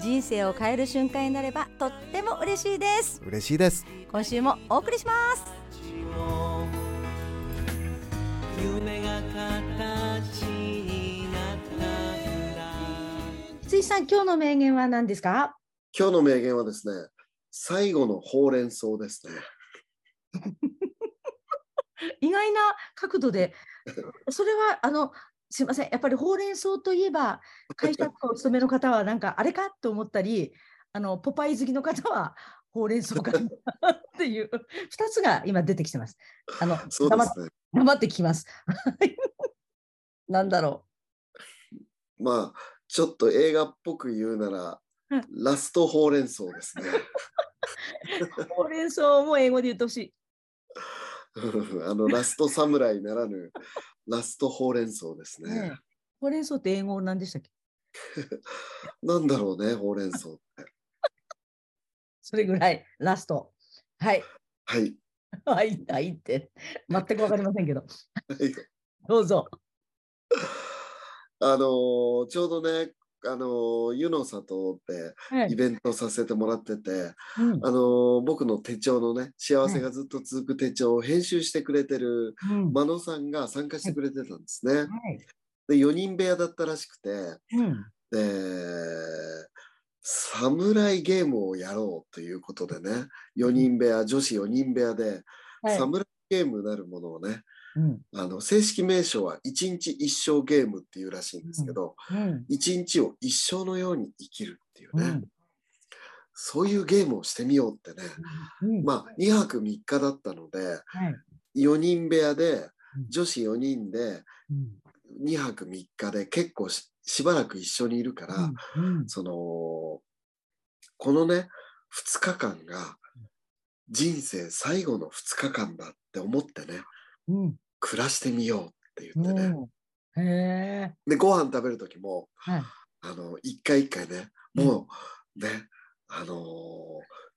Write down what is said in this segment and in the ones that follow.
人生を変える瞬間になればとっても嬉しいです。嬉しいです。今週もお送りします。夢が形になったらついさん今日の名言は何ですか？今日の名言はですね最後のほうれん草ですね。意外な角度で、それはあのすいません、やっぱりほうれん草といえば、会社お勤めの方は、なんかあれかと思ったり、あのポパイ好きの方は、ほうれん草かなっていう、2つが今出てきてます。あのそうで黙っすね黙って聞きます。なんだろまあちょっと映画っぽく言うならうんラストほうれん草ですねう、ほうれん草も英語で言ってほしい。あのラスト侍ならぬラストほうれん草ですね。ねえほうれん草って英語なんでしたっけ？なんだろうねほうれん草って。それぐらい、ラスト。はい。はい。はい、はいって、全くわかりませんけど、はい。どうぞ。あのーちょうどね、あのー湯の里ではい。イベントさせてもらってて、うん。あのー僕の手帳のね、幸せがずっと続く手帳を編集してくれてるうん。真野さんが参加してくれてたんですね。はい。で、4人部屋だったらしくて、うん。で、侍ゲームをやろうということでね、4人部屋、女子4人部屋で、はい。侍ゲームなるものをね、うん。あの正式名称は一日一生ゲームっていうらしいんですけど、うん。一日を一生のように生きるっていうね、うん。そういうゲームをしてみようってね、うん。まあ2泊3日だったのではい。4人部屋でうん。女子4人でうん。2泊3日で結構ししばらく一緒にいるから、うん。そのこのね2日間が人生最後の2日間だって思ってね。うん。暮らしてみようって言ってね、うん。へえでご飯食べる時もはい。あの一回一回ねもうね、あのー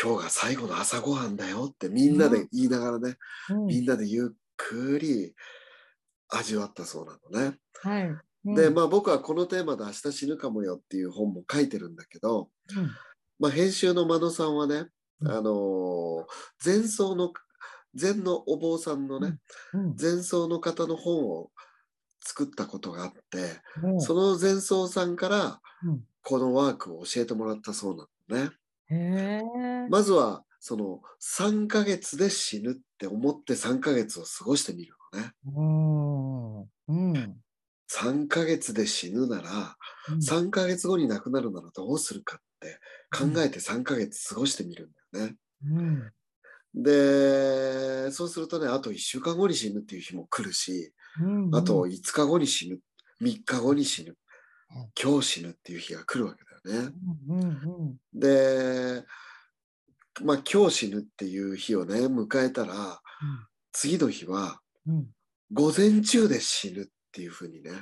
今日が最後の朝ごはんだよってみんなで言いながらね、うん。みんなでゆっくり味わったそうなのね。はい。うん。でまあ僕はこのテーマで「明日死ぬかもよ」っていう本も書いてるんだけど、うん。まあ、編集の真野さんはね、うんあのー前奏の禅のお坊さんのね、うん。前奏の方の本を作ったことがあって、うん。その前奏さんからうん。このワークを教えてもらったそうなのね。まずはその3ヶ月で死ぬって思って3ヶ月を過ごしてみるのね。うんうん。3ヶ月で死ぬなら3ヶ月後に亡くなるならどうするかって考えて3ヶ月過ごしてみるんだよね。うんで、そうするとね、あと1週間後に死ぬっていう日も来るし、うんあと5日後に死ぬ、3日後に死ぬうん、今日死ぬっていう日が来るわけだよね。うんうんで、まあ今日死ぬっていう日をね、迎えたら、次の日はうんうん午前中で死ぬっていうふうにね、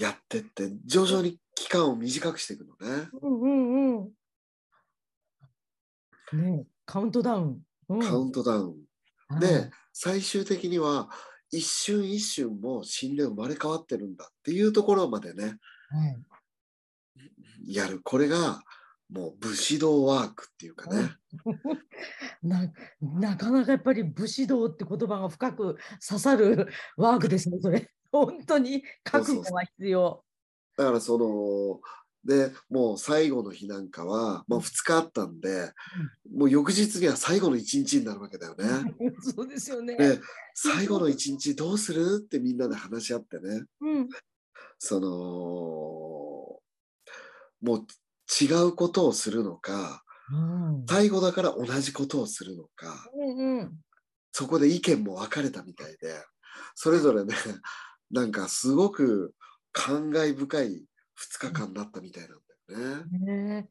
やってって、徐々に期間を短くしていくのね。うんうんうんねえカウントダウンうんカウントダウン。はいで、最終的には一瞬一瞬も死んで生まれ変わってるんだっていうところまでね、はいやる。これがもう武士道ワークっていうかね。ななかなかやっぱり武士道って言葉が深く刺さるワークですね、それ。本当に覚悟が必要。だからその、で、もう最後の日なんかは、まあ2日あったんで、もう翌日には最後の一日になるわけだよね。そうですよね。で、最後の一日どうするってみんなで話し合ってね。うんその、もう違うことをするのか、うん最後だから同じことをするのか、うんうんそこで意見も分かれたみたいで、それぞれね、なんかすごく感慨深い2日間だったみたいなんだよね。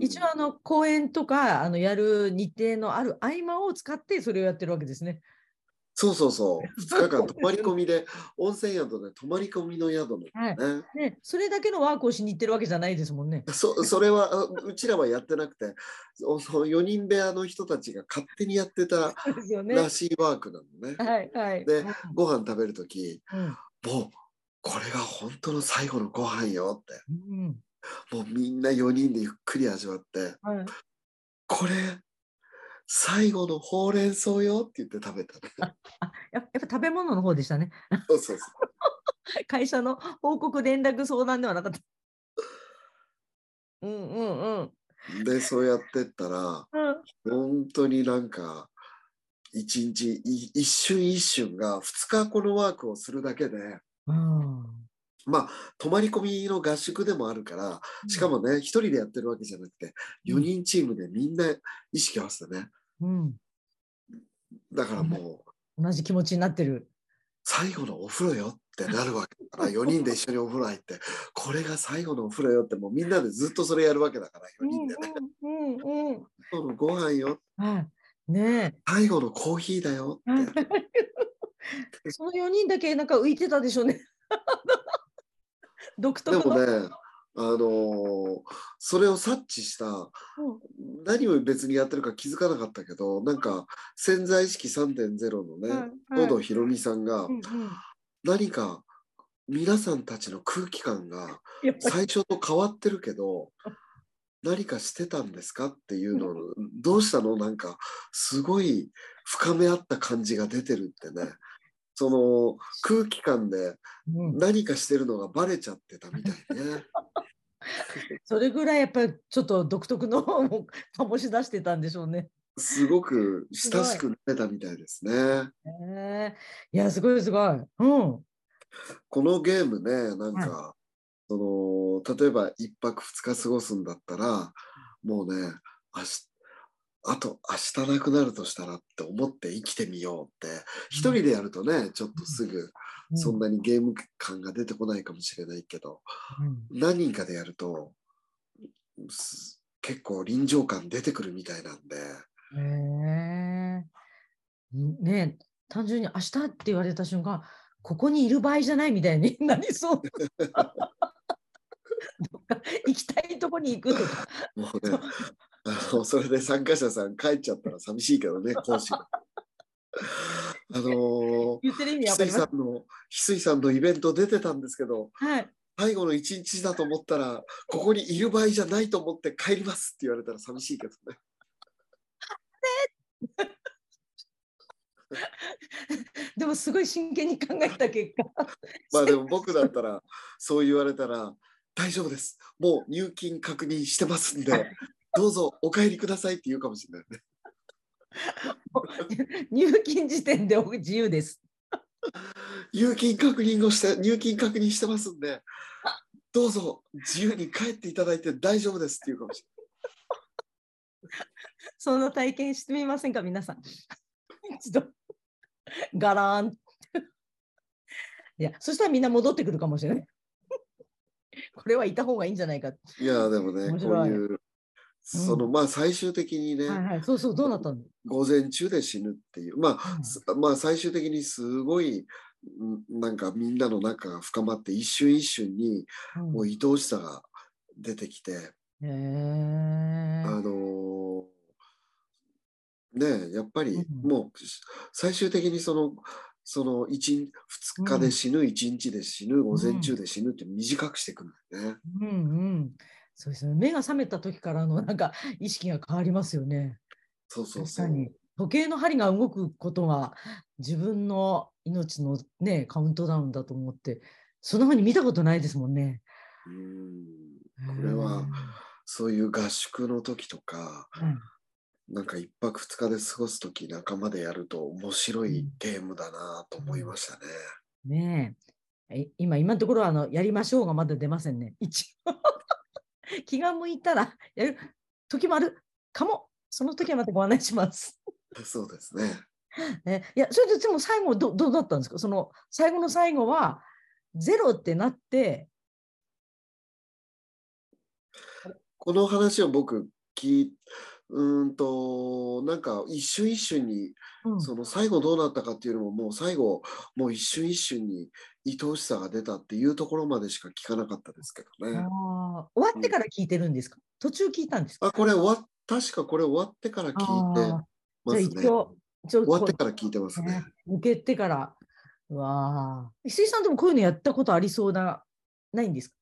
一応あの公演とかあのやる日程のある合間を使ってそれをやってるわけですね。そうそうそう。2日間泊まり込みで、温泉宿で泊まり込みの宿なんだよね。ね、それだけのワークをしに行ってるわけじゃないですもんね。そそれはあうちらはやってなくて、そその4人部屋の人たちが勝手にやってた。らしいワークなのね。はいはい。でうんご飯食べるとき、うんもうこれが本当の最後のご飯よって、うんもうみんな4人でゆっくり味わって、はいこれ、最後のほうれん草よって言って食べたね。あややっぱ食べ物の方でしたね。そうそうそう。会社の報告連絡相談ではなかった。うんうんうん。で、そうやってったら、うん本当になんか、一日、い一瞬一瞬が2日このワークをするだけで、うんまあ、泊まり込みの合宿でもあるから、しかもね、一人でやってるわけじゃなくて、4人チームでみんな意識合わせてね。うん、だからもう、同じ気持ちになってる。最後のお風呂よってなるわけだから、4人で一緒にお風呂入って、これが最後のお風呂よって、もうみんなでずっとそれやるわけだから、4人でね。うんうんうん。最後のご飯よ、はい。ね最後のコーヒーだよえ。って。その4人だけなんか浮いてたでしょうね。独で特の。もね、あのーそれを察知した、うん何を別にやってるか気づかなかったけど、なんか潜在意識3.0のね、はい野戸ひろみさんがうんうん何か皆さんたちの空気感が最初と変わってるけど、何かしてたんですかっていうのを、どうしたの？なんかすごい深め合った感じが出てるってね。その空気感でうん何かしてるのがバレちゃってたみたいね。それぐらいやっぱりちょっと独特のを醸し出してたんでしょうね。すごく親しくなれたみたいですね。へえいや、すごいすごい。うん。このゲームね、なんか、その例えば1泊2日過ごすんだったら、もうね、明日あと明日なくなるとしたらって思って生きてみようって、一人でやるとね、ちょっとすぐそんなにゲーム感が出てこないかもしれないけど、うん。何人かでやると、す結構臨場感出てくるみたいなんで、へえねえ単純に明日って言われた瞬間、ここにいる場合じゃないみたいになりそう。行きたいとこに行くとか。もうね、あのそれで参加者さん帰っちゃったら寂しいけどね、講師が。あのー、言ってる意味翡。翠さんの、翡翠さんのイベント出てたんですけど、はい。最後の一日だと思ったら、ここにいる場合じゃないと思って帰りますって言われたら寂しいけどね。でもすごい真剣に考えた結果。まあでも僕だったら、そう言われたら、大丈夫です。もう入金確認してますんで、どうぞお帰りくださいって言うかもしれないね。入金時点で自由です。入金確認をして、入金確認してますんで、どうぞ自由に帰っていただいて大丈夫ですって言うかもし そんな体験してみませんか、皆さん。一度、ガラーン。いや、そしたらみんな戻ってくるかもしれない。これはいた方がいいんじゃないか。い。いや、でもね、こういう、その、まあ最終的にね、はいはい、そうそう、どうなったの？午前中で死ぬっていう、まあ、まあ最終的にすごい、んなんかみんなの仲が深まって、一瞬一瞬にうん。もう愛おしさが出てきて、へえあのーねえやっぱりうん。もうし最終的にそのその1 2日で死ぬ、1日で死ぬ、午前中で死ぬって短くしていくんだよね。うんうん。そうですね。目が覚めた時からの なんか意識が変わりますよね。そうそうそう。時計の針が動くことが自分の命のね、カウントダウンだと思って、そんな風に見たことないですもんね。うんこれはそういう合宿の時とか、うん。なんか1泊2日で過ごす時仲間でやると面白いゲームだなと思いましたね。ねえ。え今、今のところはあのやりましょうがまだ出ませんね。一応。気が向いたらやる時もあるかも。その時はまたご案内します。そうですね。ね、いや、それででも最後どどうだったんですか？その最後の最後はゼロってなって、この話を僕聞いうーんとなんか一瞬一瞬にうんその最後どうなったかっていうのももう最後もう一瞬一瞬に愛おしさが出たっていうところまでしか聞かなかったですけどね。終わってから聞いてるんですか、途中聞いたんですか？あこれ終わっ確かこれ終わってから聞いてまあすね。終わってから聞いてますねね。抜けてから。うわあ。石井さんでもこういうのやったことありそうな、ないんですか？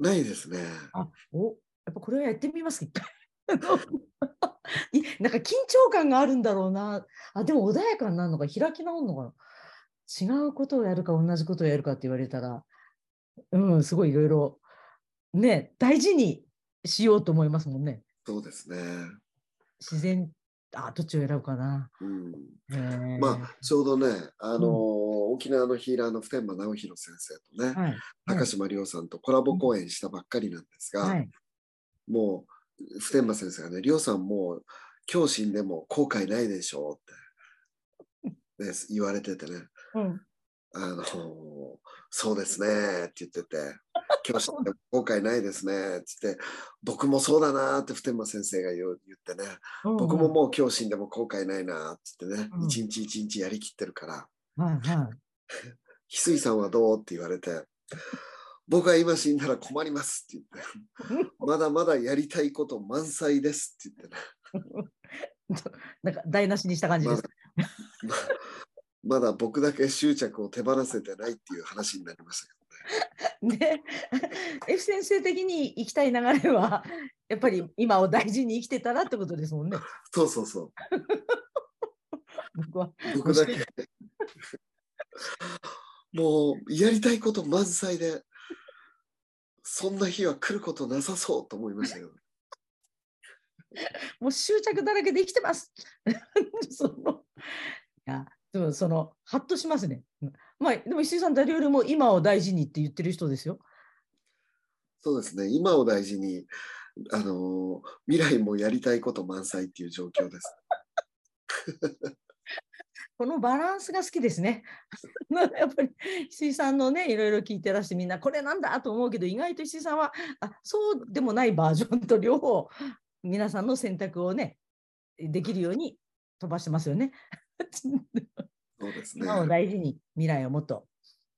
ないですね。あ、お、やっぱこれはやってみます、一回。なんか緊張感があるんだろうな。あ、でも穏やかになるのか、開き直るのかな。違うことをやるか、同じことをやるかって言われたら、うん、すごいいろいろ、ね、大事にしようと思いますもんね。そうですね。自然、あ、どっちを選ぶかな。うん、へーまあちょうどね、あのー沖縄のヒーラーの普天間直弘先生とね、はい。高島亮さんとコラボ公演したばっかりなんですが、はい。もう普天間先生がね、亮さんもう今日死んでも後悔ないでしょうって、ね、言われててね、うん。あのーそうですねって言ってて、今日死んでも後悔ないですねって言って、僕もそうだなって普天間先生が言ってね、僕ももう今日死んでも後悔ないなって言ってね、うん。一日一日やりきってるから、うん。はいはい。翡翠さんはどうって言われて、僕は今死んだら困りますって言って、まだまだやりたいこと満載ですって言ってね、なんか台無しにした感じですまだ。ま まだ僕だけ執着を手放せてないっていう話になりましたけで、F 先生的に生きたい流れは、やっぱり今を大事に生きてたらってことですもんね。どね。そうそうそう。僕は。僕だけ。もうやりたいこと満載で、そんな日は来ることなさそうと思いましたけど。もう執着だらけで生きてます。そのいやでもそのハッとしますね。うんまあでも石井さん誰よりも今を大事にって言ってる人ですよ。そうですね。今を大事に、あの未来もやりたいこと満載っていう状況です。このバランスが好きですね。やっぱり石井さんのねいろいろ聞いてらしてみんなこれなんだと思うけど意外と石井さんはあそうでもないバージョンと両方皆さんの選択をねできるように飛ばしてますよね。そうですね。今を大事に未来をもっと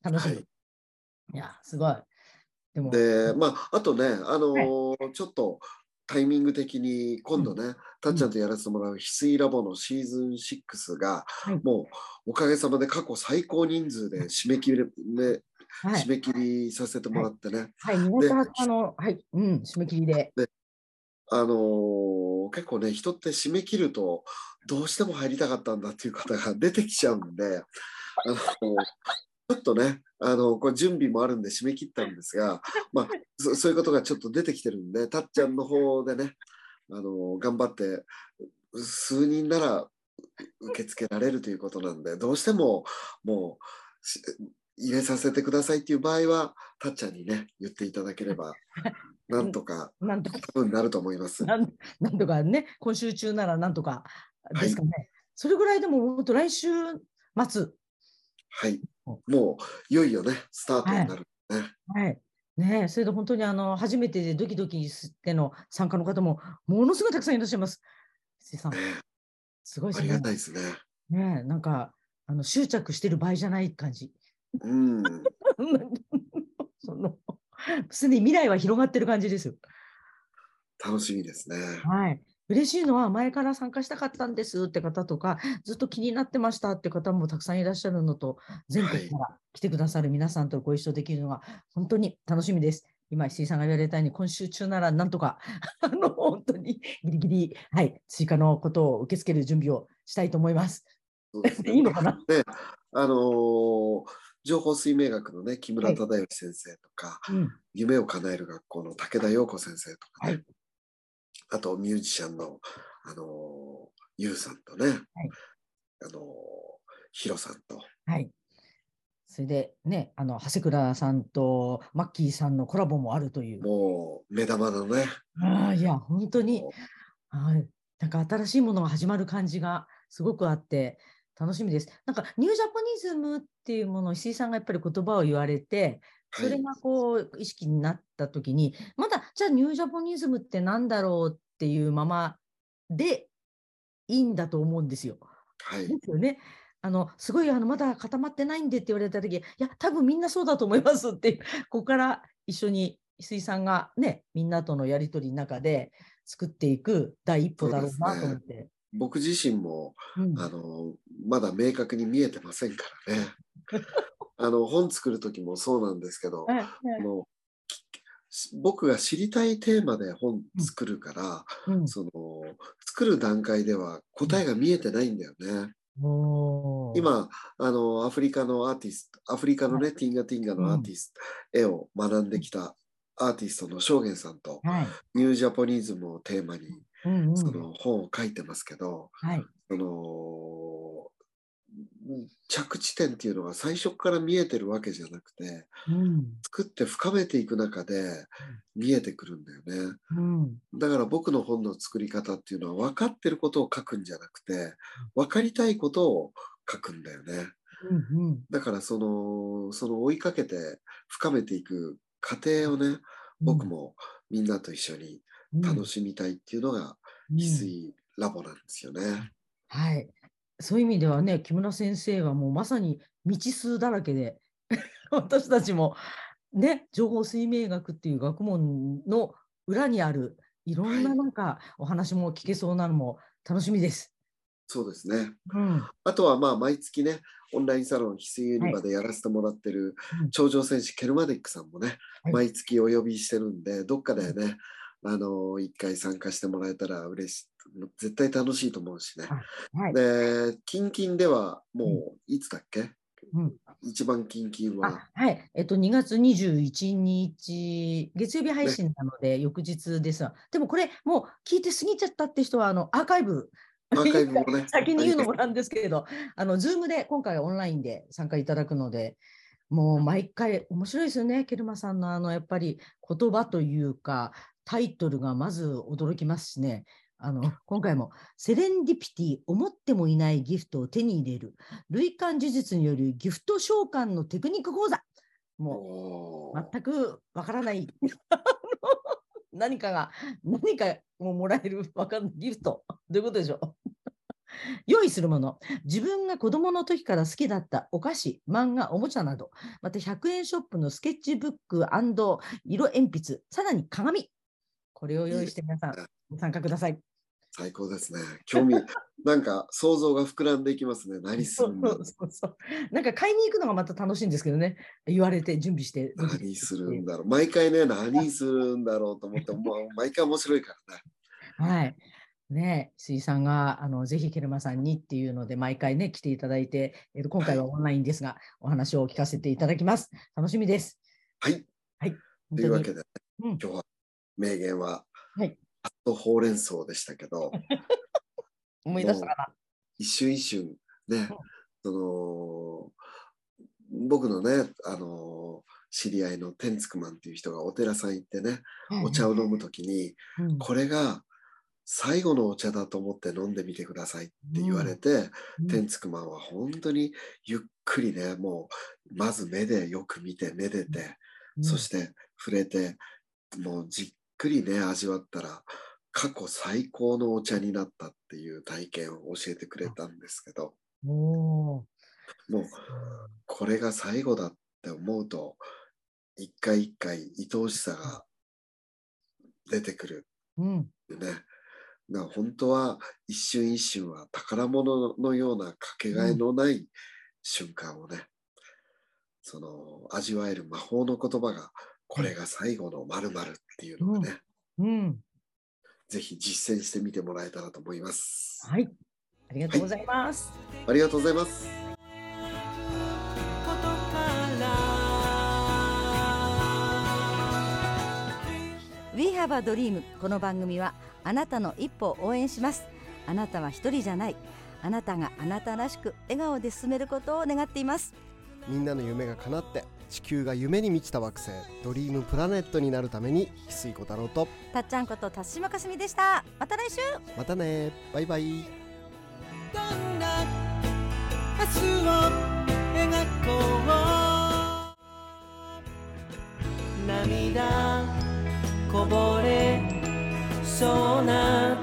楽しむ。はいい、やすごい。でもで、まあ、あとね、あのーちょっとタイミング的に今度ね、たっちゃんとやらせてもらう翡翠ラボのシーズン6が、い。もうおかげさまで過去最高人数で締め切り、ねはい。締め切りさせてもらってね、はい、2月20日の、はい、うん、締め切りで。あのー結構ね、人って締め切ると、どうしても入りたかったんだっていう方が出てきちゃうんで、あのょっとね、あのこれ準備もあるんで締め切ったんですが、まあ、そそういうことがちょっと出てきてるんで、たっちゃんの方でね、あの頑張って、数人なら受け付けられるということなんで、どうしてももうし入れさせてくださいっていう場合は、たっちゃんにね、言っていただければ、なんとかなんとか、なると思います。なんなんとかね、今週中ならなんとかですかね。それぐらいでも、本当来週末、はい。もう、いよいよね、スタートになるね。はい。ねえ、それで本当にあの初めてでドキドキしての参加の方もものすごいたくさんいらっしゃいます。すごいですねありが。たいですね。ねえ、なんかあの執着してる場合じゃない感じ。うん。そのすでに未来は広がってる感じですよ。楽しみですね。はい。嬉しいのは前から参加したかったんですって方とか、ずっと気になってましたって方もたくさんいらっしゃるのと、全国から来てくださる皆さんとご一緒できるのが本当に楽しみです。今、石井さんが言われたように、今週中ならなんとか、あの、本当にギリギリ、はい、追加のことを受け付ける準備をしたいと思います。すね いいのかな？ね、あのー情報水明学のね、木村忠之先生とか、うん。夢を叶える学校の武田陽子先生とかね、はいあとミュージシャンの、あのー、ゆうさんとね、あのー、ヒロさんと、はい。それでね、あの、長谷倉さんとマッキーさんのコラボもあるという。もう目玉のね、ああ、いや、本当に。はい、なんか新しいものが始まる感じがすごくあって、楽しみです。なんかニュージャポニズムっていうものを石井さんがやっぱり言葉を言われて、それがこう意識になった時に、まだじゃあニュージャポニズムってなんだろうっていうままでいいんだと思うんですよ。はい。ですよね。あのすごいあのまだ固まってないんでって言われた時いや多分みんなそうだと思いますってここから一緒に石井さんがねみんなとのやり取りの中で作っていく第一歩だろうなと思って。僕自身も、うんあの、まだ明確に見えてませんからね。あの、本作る時もそうなんですけど、はいはいあのき僕が知りたいテーマで本作るから、うん。その作る段階では答えが見えてないんだよね。今あのアフリカのアーティストアフリカのね、ティンガティンガのアーティスト、絵を学んできたアーティストの正元さんとはい。ニュージャポニズムをテーマにうんうん。その本を書いてますけど、はい。その着地点っていうのが最初から見えてるわけじゃなくてうん作って深めていく中で見えてくるんだよね。うんだから僕の本の作り方っていうのは分かってることを書くんじゃなくて分かりたいことを書くんだよね。うんうんだからそのその追いかけて深めていく過程をね僕もみんなと一緒に楽しみたいっていうのがうん翡翠ラボなんですよね。はい。そういう意味ではね、木村先生はもうまさに未知数だらけで、私たちもね、情報水明学っていう学問の裏にあるいろんなはいなんかお話も聞けそうなのも楽しみです。そうですね。うん。あとはまあ毎月ねオンラインサロン翡翠ユニバでやらせてもらってるうん頂上戦士ケルマディックさんもね、はい毎月お呼びしてるんでどっかでね、あの一回参加してもらえたら嬉しい絶対楽しいと思うしね。はい。で、キンキンではもういつだっけ、うん一番キンキンはあはい。えっと、2月21日、月曜日配信なので、翌日ですわ。でもこれ、もう聞いて過ぎちゃったって人は、あの、アーカイブ、アーカイブもね 先に言うのもなんですけれど、あの、 Zoom で今回はオンラインで参加いただくので、もう毎回面白いですよね、ケルマさんのあの、やっぱり言葉というか、タイトルがまず驚きますしね。あの今回もセレンディピティ思ってもいないギフトを手に入れる。類感呪術によるギフト召喚のテクニック講座。もう全くわからない。何かが何かをもらえるわかんないギフト。どういうことでしょう。用意するもの。自分が子供の時から好きだったお菓子漫画おもちゃなど。また100円ショップのスケッチブック色鉛筆。さらに鏡これを用意して皆さんご参加ください。最高ですね。興味、なんか想像が膨らんでいきますね。何すそるんだうそうそうなんか買いに行くのがまた楽しいんですけどね言われて準備して何するんだろう。毎回ね、何するんだろうと思って、もう毎回面白いからね。はい。ねえ、水さんがあのぜひケルマさんにっていうので毎回ね来ていただいて、えっと今回はオンラインですが、お話を聞かせていただきます。楽しみです。はい。はい。というわけで、うん今日は名言は、はい。あとほうれん草でしたけど、思い出したかな。一瞬一瞬ね、その僕のね、あの知り合いのテンツクマンっていう人がお寺さん行ってね、お茶を飲むときに、うん。これが最後のお茶だと思って飲んでみてくださいって言われて、うん。テンツクマンは本当にゆっくりね、もうまず目でよく見て、めでて、うん。そして触れて、もうじっくりね、味わったら、過去最高のお茶になったっていう体験を教えてくれたんですけど、もうこれが最後だって思うと、一回一回愛おしさが出てくるうん。よね。だから本当は一瞬一瞬は宝物のようなかけがえのない瞬間をね、その味わえる魔法の言葉がこれが最後の〇〇っていうのがね、うん。ぜひ実践してみてもらえたらと思います。はい。ありがとうございます。ありがとうございます。We have a dream この番組はあなたの一歩を応援しますあなたは一人じゃないあなたがあなたらしく笑顔で進めることを願っていますみんなの夢が叶って地球が夢に満ちた惑星ドリームプラネットになるために翡翠小太郎と。たっちゃんこと辰島かすみでした。また来週。またね。バイバイ。どんな明日を描こう。涙こぼれそうな